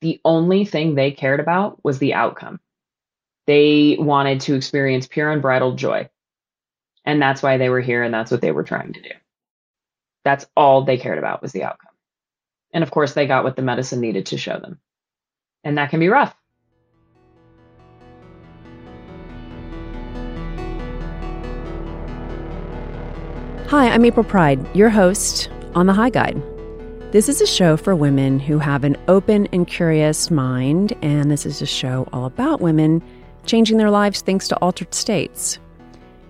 The only thing they cared about was the outcome. They wanted to experience pure unbridled joy. And that's why they were here and that's what they were trying to do. That's all they cared about was the outcome. And of course, they got what the medicine needed to show them. And that can be rough. Hi, I'm April Pride, your host on The High Guide. This is a show for women who have an open and curious mind, and this is a show all about women changing their lives thanks to altered states.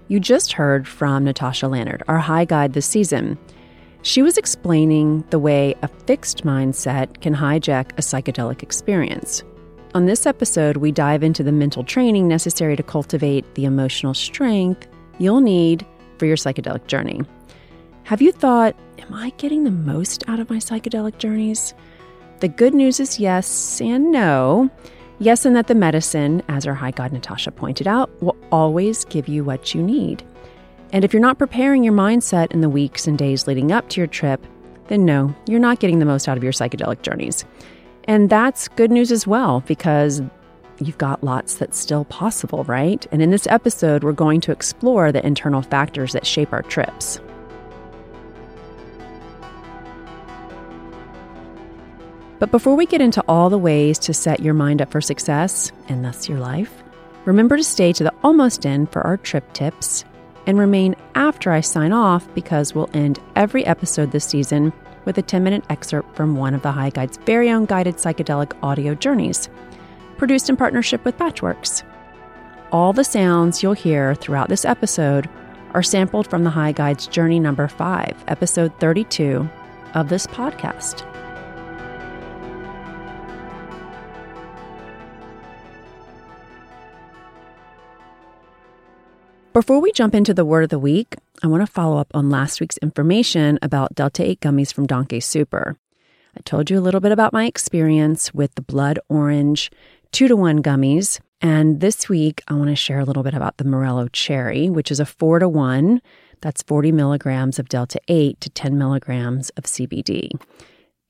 You just heard from Natasha Lannard, our high guide this season. She was explaining the way a fixed mindset can hijack a psychedelic experience. On this episode, we dive into the mental training necessary to cultivate the emotional strength you'll need for your psychedelic journey. Have you thought, am I getting the most out of my psychedelic journeys? The good news is yes and no. Yes, and that the medicine, as our high guide Natasha pointed out, will always give you what you need. And if you're not preparing your mindset in the weeks and days leading up to your trip, then no, you're not getting the most out of your psychedelic journeys. And that's good news as well, because you've got lots that's still possible, right? And in this episode, we're going to explore the internal factors that shape our trips. But before we get into all the ways to set your mind up for success, and thus your life, remember to stay to the almost end for our trip tips and remain after I sign off because we'll end every episode this season with a 10 minute excerpt from one of the High Guide's very own guided psychedelic audio journeys, produced in partnership with Patchworks. All the sounds you'll hear throughout this episode are sampled from the High Guide's Journey Number 5, Episode 32 of this podcast. Before we jump into the word of the week, I want to follow up on last week's information about Delta 8 gummies from Danke Super. I told you a little bit about my experience with the blood orange 2 to 1 gummies, and this week I want to share a little bit about the Morello Cherry, which is a 4 to 1. That's 40 milligrams of Delta 8 to 10 milligrams of CBD.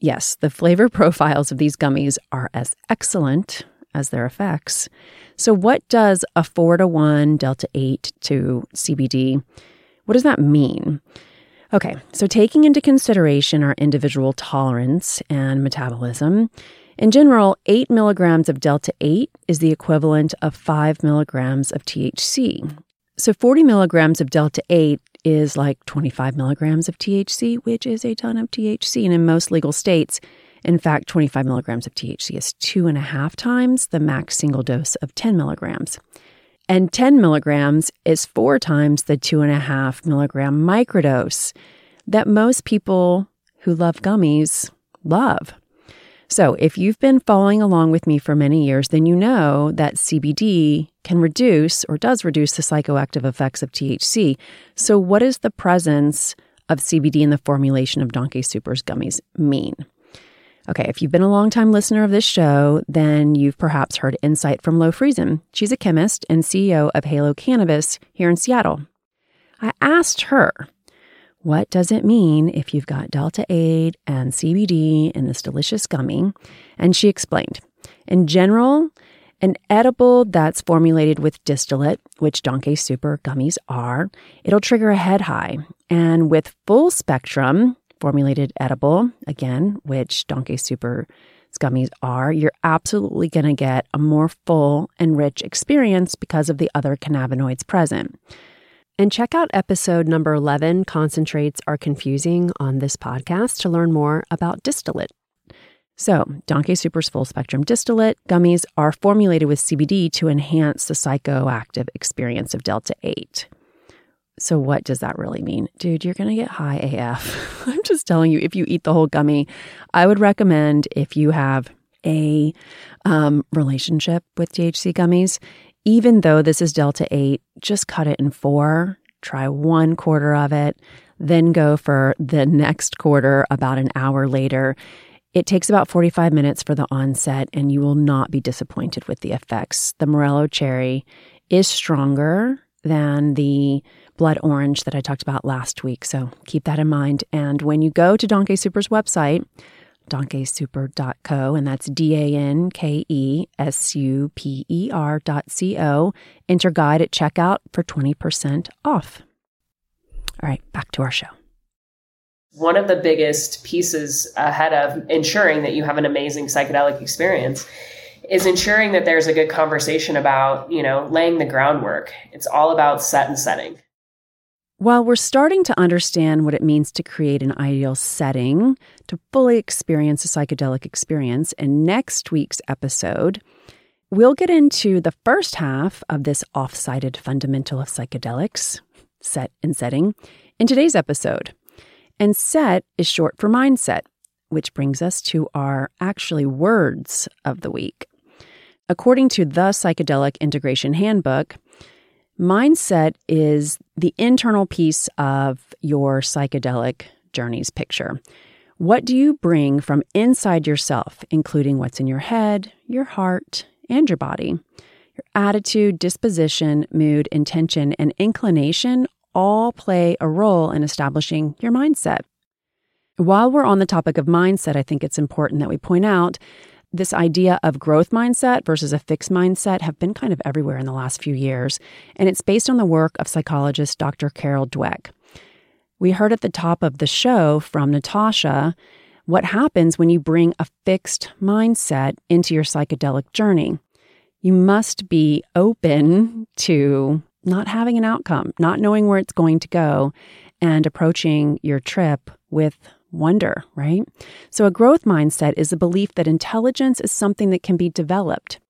Yes, the flavor profiles of these gummies are as excellent as their effects. So, what does a 4 to 1 delta 8 to CBD? What does that mean? Okay, so taking into consideration our individual tolerance and metabolism, in general, 8 milligrams of delta 8 is the equivalent of 5 milligrams of THC. So 40 milligrams of delta 8 is like 25 milligrams of THC, which is a ton of THC. And in most legal states, in fact, 25 milligrams of THC is two and a half times the max single dose of 10 milligrams. And 10 milligrams is four times the two and a half milligram microdose that most people who love gummies love. So, if you've been following along with me for many years, then you know that CBD can reduce or does reduce the psychoactive effects of THC. So, what does the presence of CBD in the formulation of Danke Super's gummies mean? Okay, if you've been a long-time listener of this show, then you've perhaps heard insight from Lo Friesen. She's a chemist and CEO of Heylo Cannabis here in Seattle. I asked her, what does it mean if you've got Delta 8 and CBD in this delicious gummy? And she explained, in general, an edible that's formulated with distillate, which Danke Super gummies are, it'll trigger a head high. And with full spectrum, formulated edible, again, which Danke Super gummies are, you're absolutely going to get a more full and rich experience because of the other cannabinoids present. And check out episode number 11 Concentrates Are Confusing on this podcast to learn more about distillate. So, Danke Super's full spectrum distillate gummies are formulated with CBD to enhance the psychoactive experience of Delta 8. So, what does that really mean? Dude, you're going to get high AF. I'm just telling you, if you eat the whole gummy, I would recommend if you have a um, relationship with THC gummies. Even though this is Delta 8, just cut it in four, try one quarter of it, then go for the next quarter about an hour later. It takes about 45 minutes for the onset, and you will not be disappointed with the effects. The Morello cherry is stronger than the blood orange that I talked about last week. So keep that in mind. And when you go to Danke Super's website, dankesuper.co, and that's D A N K E S U P E R dot C O, enter guide at checkout for 20% off. All right, back to our show. One of the biggest pieces ahead of ensuring that you have an amazing psychedelic experience is ensuring that there's a good conversation about, you know, laying the groundwork. It's all about set and setting. While we're starting to understand what it means to create an ideal setting to fully experience a psychedelic experience, in next week's episode, we'll get into the first half of this off cited fundamental of psychedelics, set and setting, in today's episode. And set is short for mindset, which brings us to our actually words of the week. According to the Psychedelic Integration Handbook, mindset is the internal piece of your psychedelic journeys picture. What do you bring from inside yourself, including what's in your head, your heart, and your body? Your attitude, disposition, mood, intention, and inclination all play a role in establishing your mindset. While we're on the topic of mindset, I think it's important that we point out this idea of growth mindset versus a fixed mindset have been kind of everywhere in the last few years, and it's based on the work of psychologist Dr. Carol Dweck. We heard at the top of the show from Natasha what happens when you bring a fixed mindset into your psychedelic journey. You must be open to not having an outcome, not knowing where it's going to go, and approaching your trip with wonder, right? So, a growth mindset is a belief that intelligence is something that can be developed.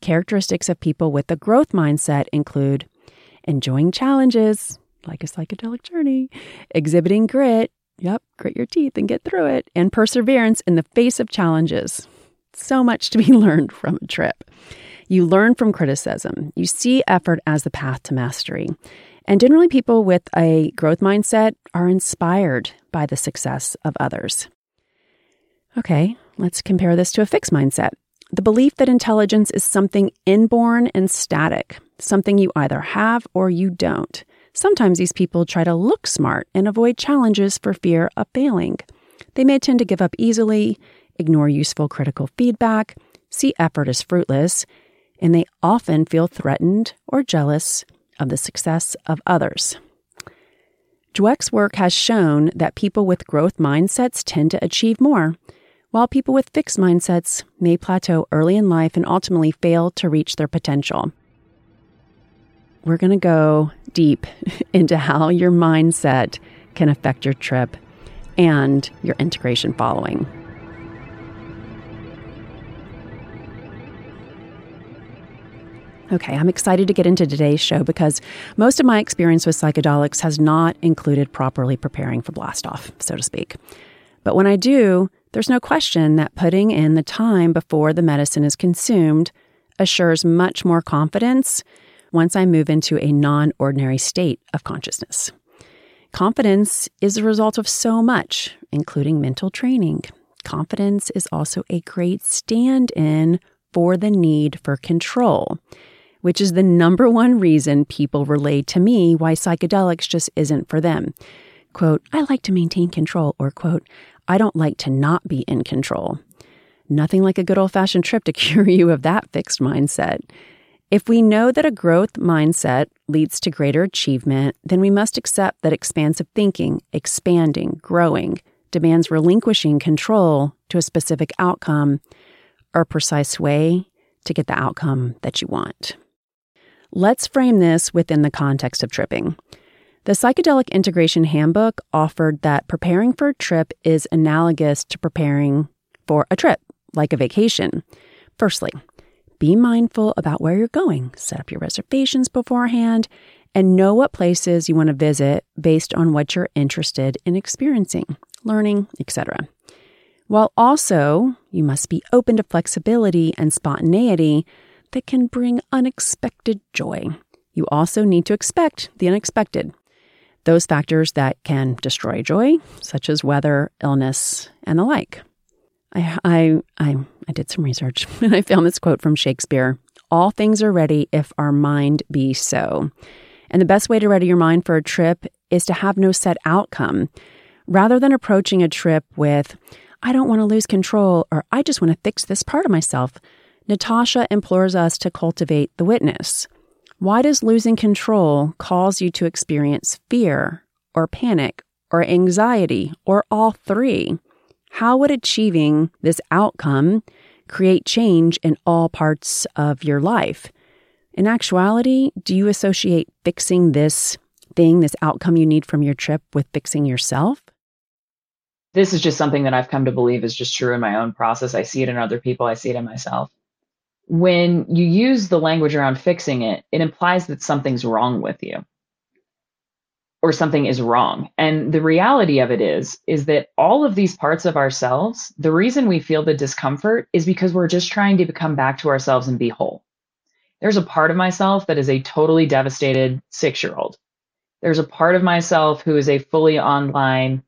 Characteristics of people with a growth mindset include enjoying challenges, like a psychedelic journey, exhibiting grit, yep, grit your teeth and get through it, and perseverance in the face of challenges. So much to be learned from a trip. You learn from criticism. You see effort as the path to mastery. And generally, people with a growth mindset are inspired by the success of others. Okay, let's compare this to a fixed mindset. The belief that intelligence is something inborn and static, something you either have or you don't. Sometimes these people try to look smart and avoid challenges for fear of failing. They may tend to give up easily, ignore useful critical feedback, see effort as fruitless, and they often feel threatened or jealous of the success of others. Dweck's work has shown that people with growth mindsets tend to achieve more, while people with fixed mindsets may plateau early in life and ultimately fail to reach their potential. We're going to go deep into how your mindset can affect your trip and your integration following. Okay, I'm excited to get into today's show because most of my experience with psychedelics has not included properly preparing for blast off, so to speak. But when I do, there's no question that putting in the time before the medicine is consumed assures much more confidence once I move into a non ordinary state of consciousness. Confidence is a result of so much, including mental training. Confidence is also a great stand in for the need for control which is the number one reason people relay to me why psychedelics just isn't for them. Quote, I like to maintain control, or quote, I don't like to not be in control. Nothing like a good old fashioned trip to cure you of that fixed mindset. If we know that a growth mindset leads to greater achievement, then we must accept that expansive thinking, expanding, growing, demands relinquishing control to a specific outcome or precise way to get the outcome that you want. Let's frame this within the context of tripping. The Psychedelic Integration Handbook offered that preparing for a trip is analogous to preparing for a trip, like a vacation. Firstly, be mindful about where you're going, set up your reservations beforehand, and know what places you want to visit based on what you're interested in experiencing, learning, etc. while also you must be open to flexibility and spontaneity that can bring unexpected joy. You also need to expect the unexpected. Those factors that can destroy joy, such as weather, illness, and the like. I, I, I, I did some research and I found this quote from Shakespeare All things are ready if our mind be so. And the best way to ready your mind for a trip is to have no set outcome. Rather than approaching a trip with, I don't want to lose control or I just want to fix this part of myself, Natasha implores us to cultivate the witness. Why does losing control cause you to experience fear or panic or anxiety or all three? How would achieving this outcome create change in all parts of your life? In actuality, do you associate fixing this thing, this outcome you need from your trip, with fixing yourself? This is just something that I've come to believe is just true in my own process. I see it in other people, I see it in myself. When you use the language around fixing it, it implies that something's wrong with you or something is wrong. And the reality of it is is that all of these parts of ourselves, the reason we feel the discomfort is because we're just trying to come back to ourselves and be whole. There's a part of myself that is a totally devastated 6-year-old. There's a part of myself who is a fully online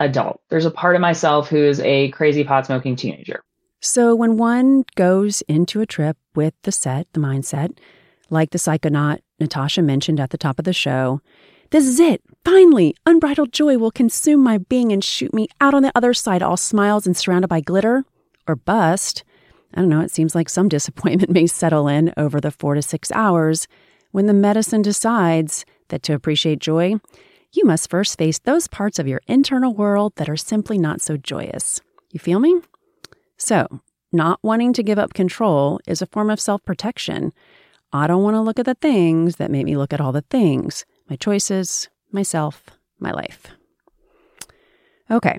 adult. There's a part of myself who is a crazy pot smoking teenager. So when one goes into a trip with the set, the mindset, like the psychonaut Natasha mentioned at the top of the show, this is it. Finally, unbridled joy will consume my being and shoot me out on the other side, all smiles and surrounded by glitter. Or bust. I don't know, it seems like some disappointment may settle in over the four to six hours when the medicine decides that to appreciate joy, you must first face those parts of your internal world that are simply not so joyous. You feel me? So, not wanting to give up control is a form of self protection. I don't want to look at the things that make me look at all the things my choices, myself, my life. Okay,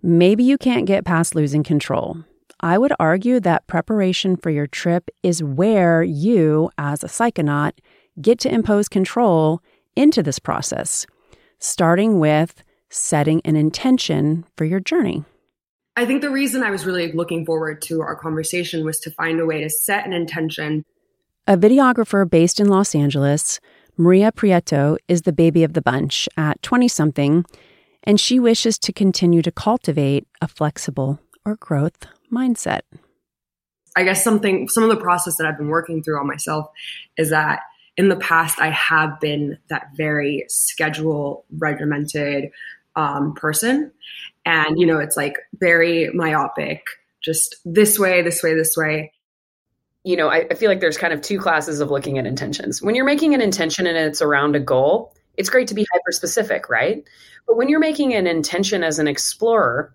maybe you can't get past losing control. I would argue that preparation for your trip is where you, as a psychonaut, get to impose control into this process, starting with setting an intention for your journey. I think the reason I was really looking forward to our conversation was to find a way to set an intention. A videographer based in Los Angeles Maria Prieto is the baby of the bunch at 20 something, and she wishes to continue to cultivate a flexible or growth mindset. I guess something, some of the process that I've been working through on myself is that in the past, I have been that very schedule regimented um, person. And, you know, it's like very myopic, just this way, this way, this way you know, I, I feel like there's kind of two classes of looking at intentions. When you're making an intention and it's around a goal, it's great to be hyper specific, right? But when you're making an intention as an explorer,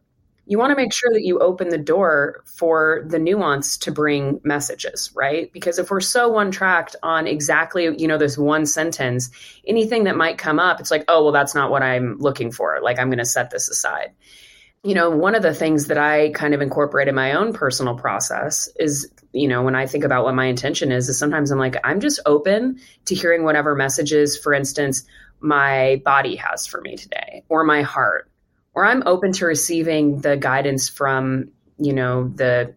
you want to make sure that you open the door for the nuance to bring messages, right? Because if we're so one tracked on exactly, you know, this one sentence, anything that might come up, it's like, oh, well, that's not what I'm looking for. Like, I'm going to set this aside. You know, one of the things that I kind of incorporate in my own personal process is you know, when I think about what my intention is, is sometimes I'm like, I'm just open to hearing whatever messages, for instance, my body has for me today, or my heart, or I'm open to receiving the guidance from, you know, the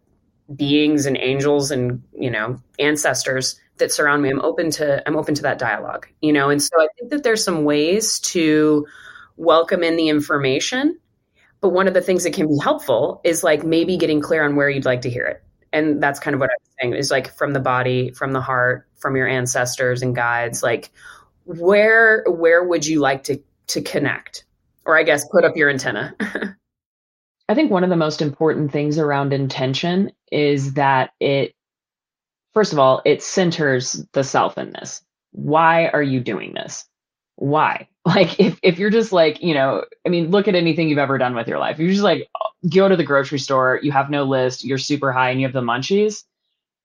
beings and angels and, you know, ancestors that surround me. I'm open to, I'm open to that dialogue, you know, and so I think that there's some ways to welcome in the information. But one of the things that can be helpful is like maybe getting clear on where you'd like to hear it and that's kind of what I'm saying is like from the body, from the heart, from your ancestors and guides, like where where would you like to to connect? Or I guess put up your antenna. I think one of the most important things around intention is that it first of all, it centers the self in this. Why are you doing this? Why? Like if if you're just like, you know, I mean, look at anything you've ever done with your life. You're just like go to the grocery store, you have no list, you're super high and you have the munchies,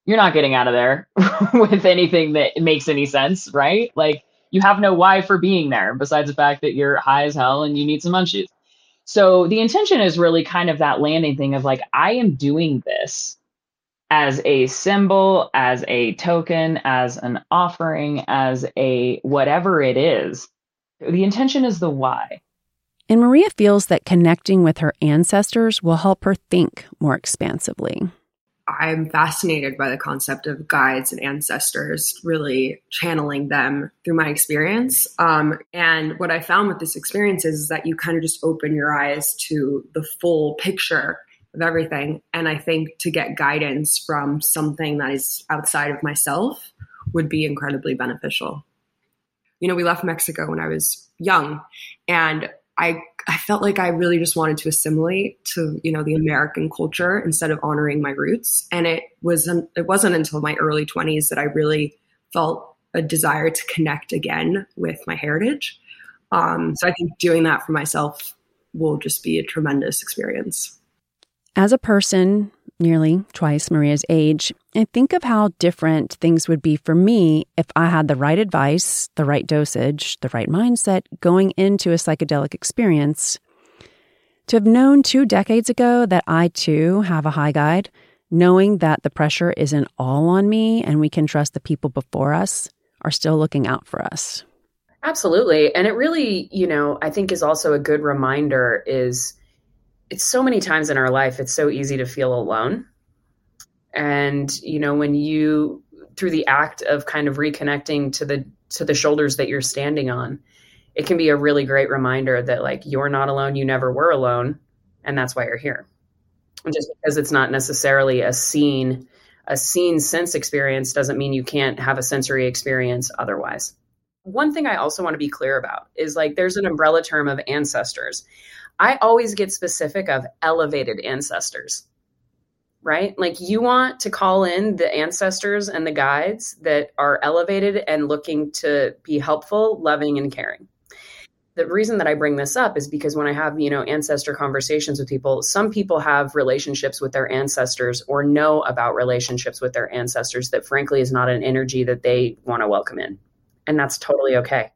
you're not getting out of there with anything that makes any sense, right? Like you have no why for being there besides the fact that you're high as hell and you need some munchies. So the intention is really kind of that landing thing of like, I am doing this as a symbol, as a token, as an offering, as a whatever it is. The intention is the why. And Maria feels that connecting with her ancestors will help her think more expansively. I'm fascinated by the concept of guides and ancestors, really channeling them through my experience. Um, and what I found with this experience is that you kind of just open your eyes to the full picture of everything. And I think to get guidance from something that is outside of myself would be incredibly beneficial. You know, we left Mexico when I was young, and I I felt like I really just wanted to assimilate to you know the American culture instead of honoring my roots. And it wasn't it wasn't until my early twenties that I really felt a desire to connect again with my heritage. Um, so I think doing that for myself will just be a tremendous experience. As a person nearly twice Maria's age, I think of how different things would be for me if I had the right advice, the right dosage, the right mindset going into a psychedelic experience. To have known two decades ago that I too have a high guide, knowing that the pressure isn't all on me and we can trust the people before us are still looking out for us. Absolutely. And it really, you know, I think is also a good reminder is it's so many times in our life it's so easy to feel alone and you know when you through the act of kind of reconnecting to the to the shoulders that you're standing on it can be a really great reminder that like you're not alone you never were alone and that's why you're here. And just because it's not necessarily a scene a scene sense experience doesn't mean you can't have a sensory experience otherwise. One thing i also want to be clear about is like there's an umbrella term of ancestors. I always get specific of elevated ancestors, right? Like you want to call in the ancestors and the guides that are elevated and looking to be helpful, loving, and caring. The reason that I bring this up is because when I have, you know, ancestor conversations with people, some people have relationships with their ancestors or know about relationships with their ancestors that frankly is not an energy that they want to welcome in. And that's totally okay.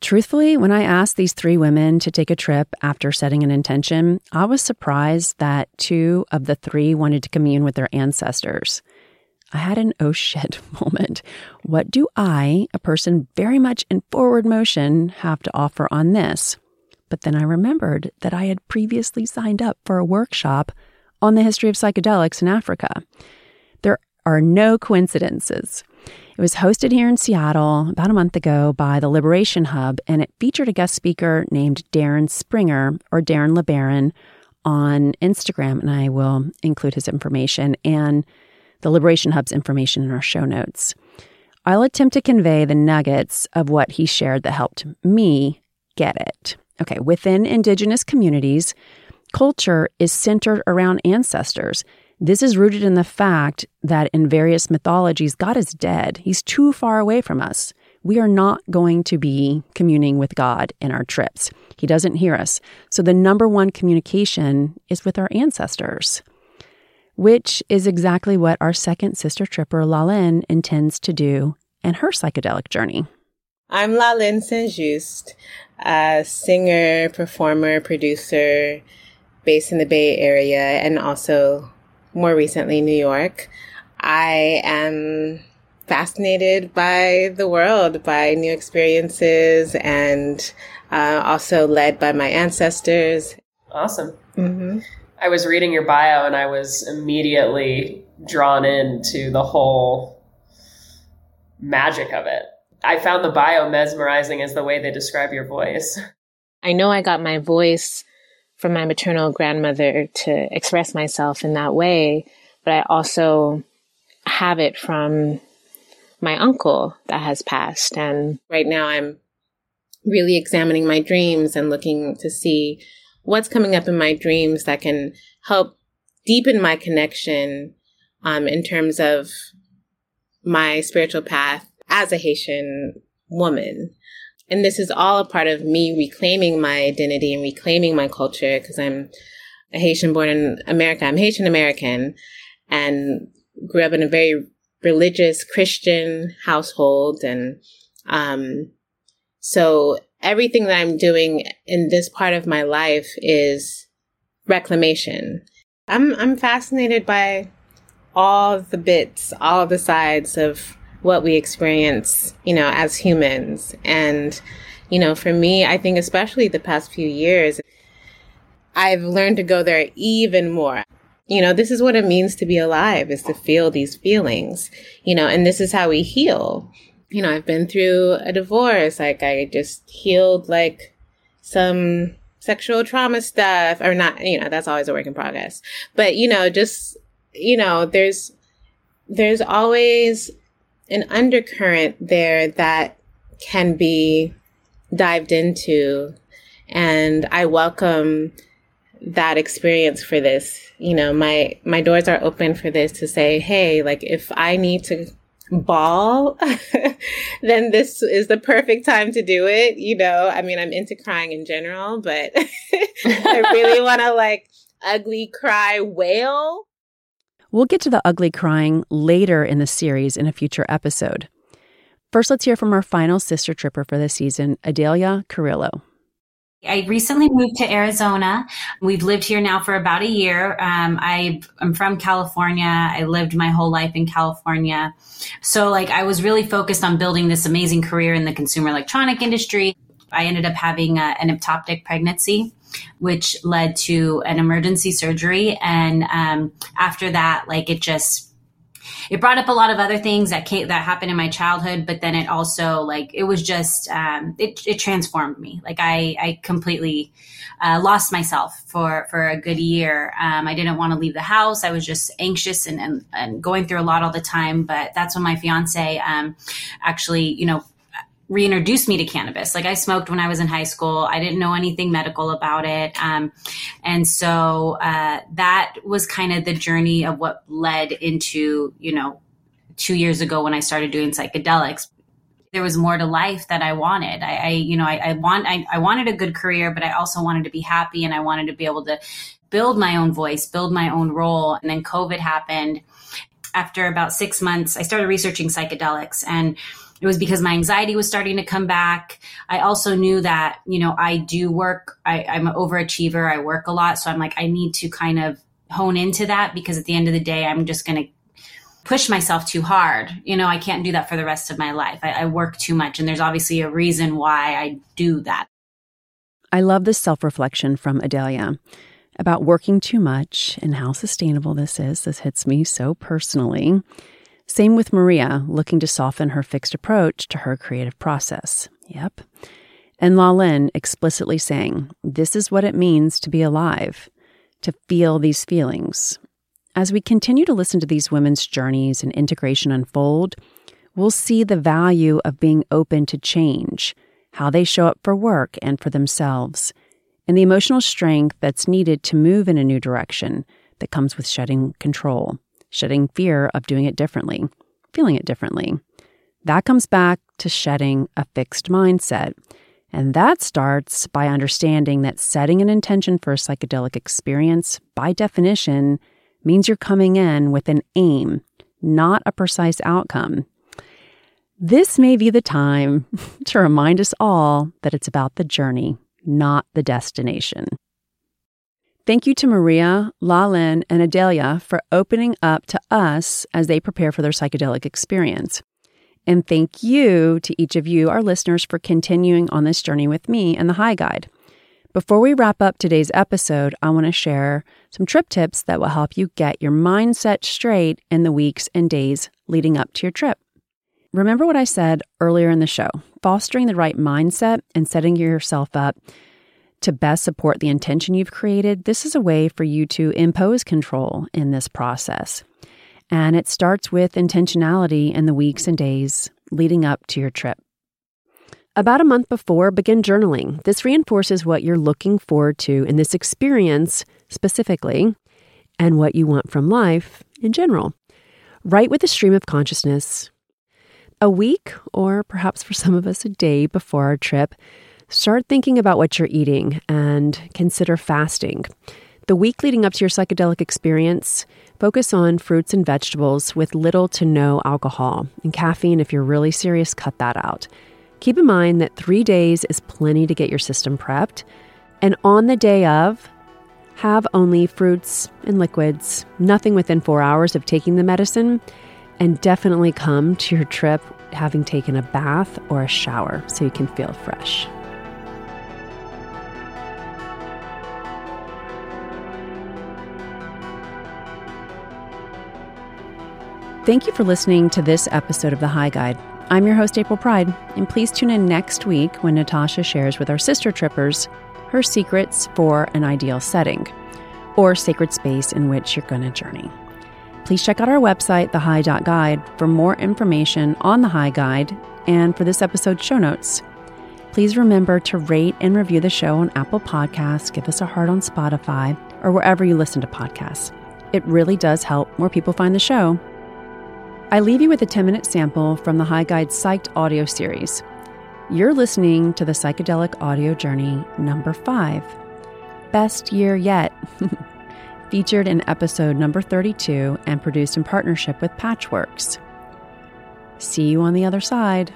Truthfully, when I asked these three women to take a trip after setting an intention, I was surprised that two of the three wanted to commune with their ancestors. I had an oh shit moment. What do I, a person very much in forward motion, have to offer on this? But then I remembered that I had previously signed up for a workshop on the history of psychedelics in Africa. There are no coincidences. It was hosted here in Seattle about a month ago by the Liberation Hub, and it featured a guest speaker named Darren Springer or Darren LeBaron on Instagram, and I will include his information and the Liberation Hub's information in our show notes. I'll attempt to convey the nuggets of what he shared that helped me get it. Okay, within Indigenous communities, culture is centered around ancestors this is rooted in the fact that in various mythologies, God is dead. He's too far away from us. We are not going to be communing with God in our trips. He doesn't hear us. So the number one communication is with our ancestors, which is exactly what our second sister tripper, Lalin, intends to do in her psychedelic journey. I'm Lalin Saint Just, a singer, performer, producer based in the Bay Area and also more recently New York. I am fascinated by the world, by new experiences, and uh, also led by my ancestors. Awesome. Mm-hmm. I was reading your bio and I was immediately drawn into the whole magic of it. I found the bio mesmerizing as the way they describe your voice. I know I got my voice from my maternal grandmother to express myself in that way, but I also have it from my uncle that has passed. And right now I'm really examining my dreams and looking to see what's coming up in my dreams that can help deepen my connection um, in terms of my spiritual path as a Haitian woman. And this is all a part of me reclaiming my identity and reclaiming my culture because I'm a Haitian born in America. I'm Haitian American and grew up in a very religious Christian household. And, um, so everything that I'm doing in this part of my life is reclamation. I'm, I'm fascinated by all the bits, all the sides of what we experience, you know, as humans. And You know, for me, I think especially the past few years, I've learned to go there even more. You know, this is what it means to be alive is to feel these feelings, you know, and this is how we heal. You know, I've been through a divorce. Like I just healed like some sexual trauma stuff or not, you know, that's always a work in progress. But, you know, just, you know, there's, there's always an undercurrent there that can be dived into. And I welcome that experience for this. You know, my, my doors are open for this to say, Hey, like if I need to bawl, then this is the perfect time to do it. You know, I mean, I'm into crying in general, but I really want to like ugly cry wail. We'll get to the ugly crying later in the series in a future episode. First, let's hear from our final sister tripper for the season, Adelia Carrillo. I recently moved to Arizona. We've lived here now for about a year. Um, I, am from California. I lived my whole life in California. So, like, I was really focused on building this amazing career in the consumer electronic industry. I ended up having a, an ectopic pregnancy, which led to an emergency surgery. And um, after that, like, it just it brought up a lot of other things that came, that happened in my childhood, but then it also like it was just um, it it transformed me. Like I I completely uh, lost myself for for a good year. Um, I didn't want to leave the house. I was just anxious and, and, and going through a lot all the time. But that's when my fiance um, actually you know reintroduced me to cannabis. Like I smoked when I was in high school. I didn't know anything medical about it. Um, and so uh, that was kind of the journey of what led into, you know, two years ago when I started doing psychedelics. There was more to life that I wanted. I, I you know, I, I want, I, I wanted a good career, but I also wanted to be happy and I wanted to be able to build my own voice, build my own role. And then COVID happened. After about six months, I started researching psychedelics and it was because my anxiety was starting to come back. I also knew that, you know, I do work, I, I'm an overachiever, I work a lot. So I'm like, I need to kind of hone into that because at the end of the day, I'm just going to push myself too hard. You know, I can't do that for the rest of my life. I, I work too much. And there's obviously a reason why I do that. I love this self reflection from Adelia about working too much and how sustainable this is. This hits me so personally. Same with Maria, looking to soften her fixed approach to her creative process. Yep. And Lalin explicitly saying, This is what it means to be alive, to feel these feelings. As we continue to listen to these women's journeys and integration unfold, we'll see the value of being open to change, how they show up for work and for themselves, and the emotional strength that's needed to move in a new direction that comes with shedding control shedding fear of doing it differently, feeling it differently. That comes back to shedding a fixed mindset. And that starts by understanding that setting an intention for a psychedelic experience, by definition, means you're coming in with an aim, not a precise outcome. This may be the time to remind us all that it's about the journey, not the destination. Thank you to Maria, Lalin, and Adelia for opening up to us as they prepare for their psychedelic experience. And thank you to each of you, our listeners, for continuing on this journey with me and the High Guide. Before we wrap up today's episode, I want to share some trip tips that will help you get your mindset straight in the weeks and days leading up to your trip. Remember what I said earlier in the show fostering the right mindset and setting yourself up to best support the intention you've created, this is a way for you to impose control in this process. And it starts with intentionality in the weeks and days leading up to your trip. About a month before, begin journaling. This reinforces what you're looking forward to in this experience specifically and what you want from life in general. Write with a stream of consciousness. A week, or perhaps for some of us, a day before our trip, start thinking about what you're eating and consider fasting. The week leading up to your psychedelic experience, focus on fruits and vegetables with little to no alcohol. And caffeine, if you're really serious, cut that out. Keep in mind that three days is plenty to get your system prepped. And on the day of, have only fruits and liquids, nothing within four hours of taking the medicine, and definitely come to your trip having taken a bath or a shower so you can feel fresh. Thank you for listening to this episode of The High Guide. I'm your host, April Pride, and please tune in next week when Natasha shares with our sister trippers her secrets for an ideal setting or sacred space in which you're going to journey. Please check out our website, thehigh.guide, for more information on the High Guide and for this episode's show notes. Please remember to rate and review the show on Apple Podcasts, give us a heart on Spotify, or wherever you listen to podcasts. It really does help more people find the show. I leave you with a 10 minute sample from the High Guide Psyched audio series. You're listening to the Psychedelic Audio Journey number five. Best year yet. Featured in episode number 32 and produced in partnership with Patchworks. See you on the other side.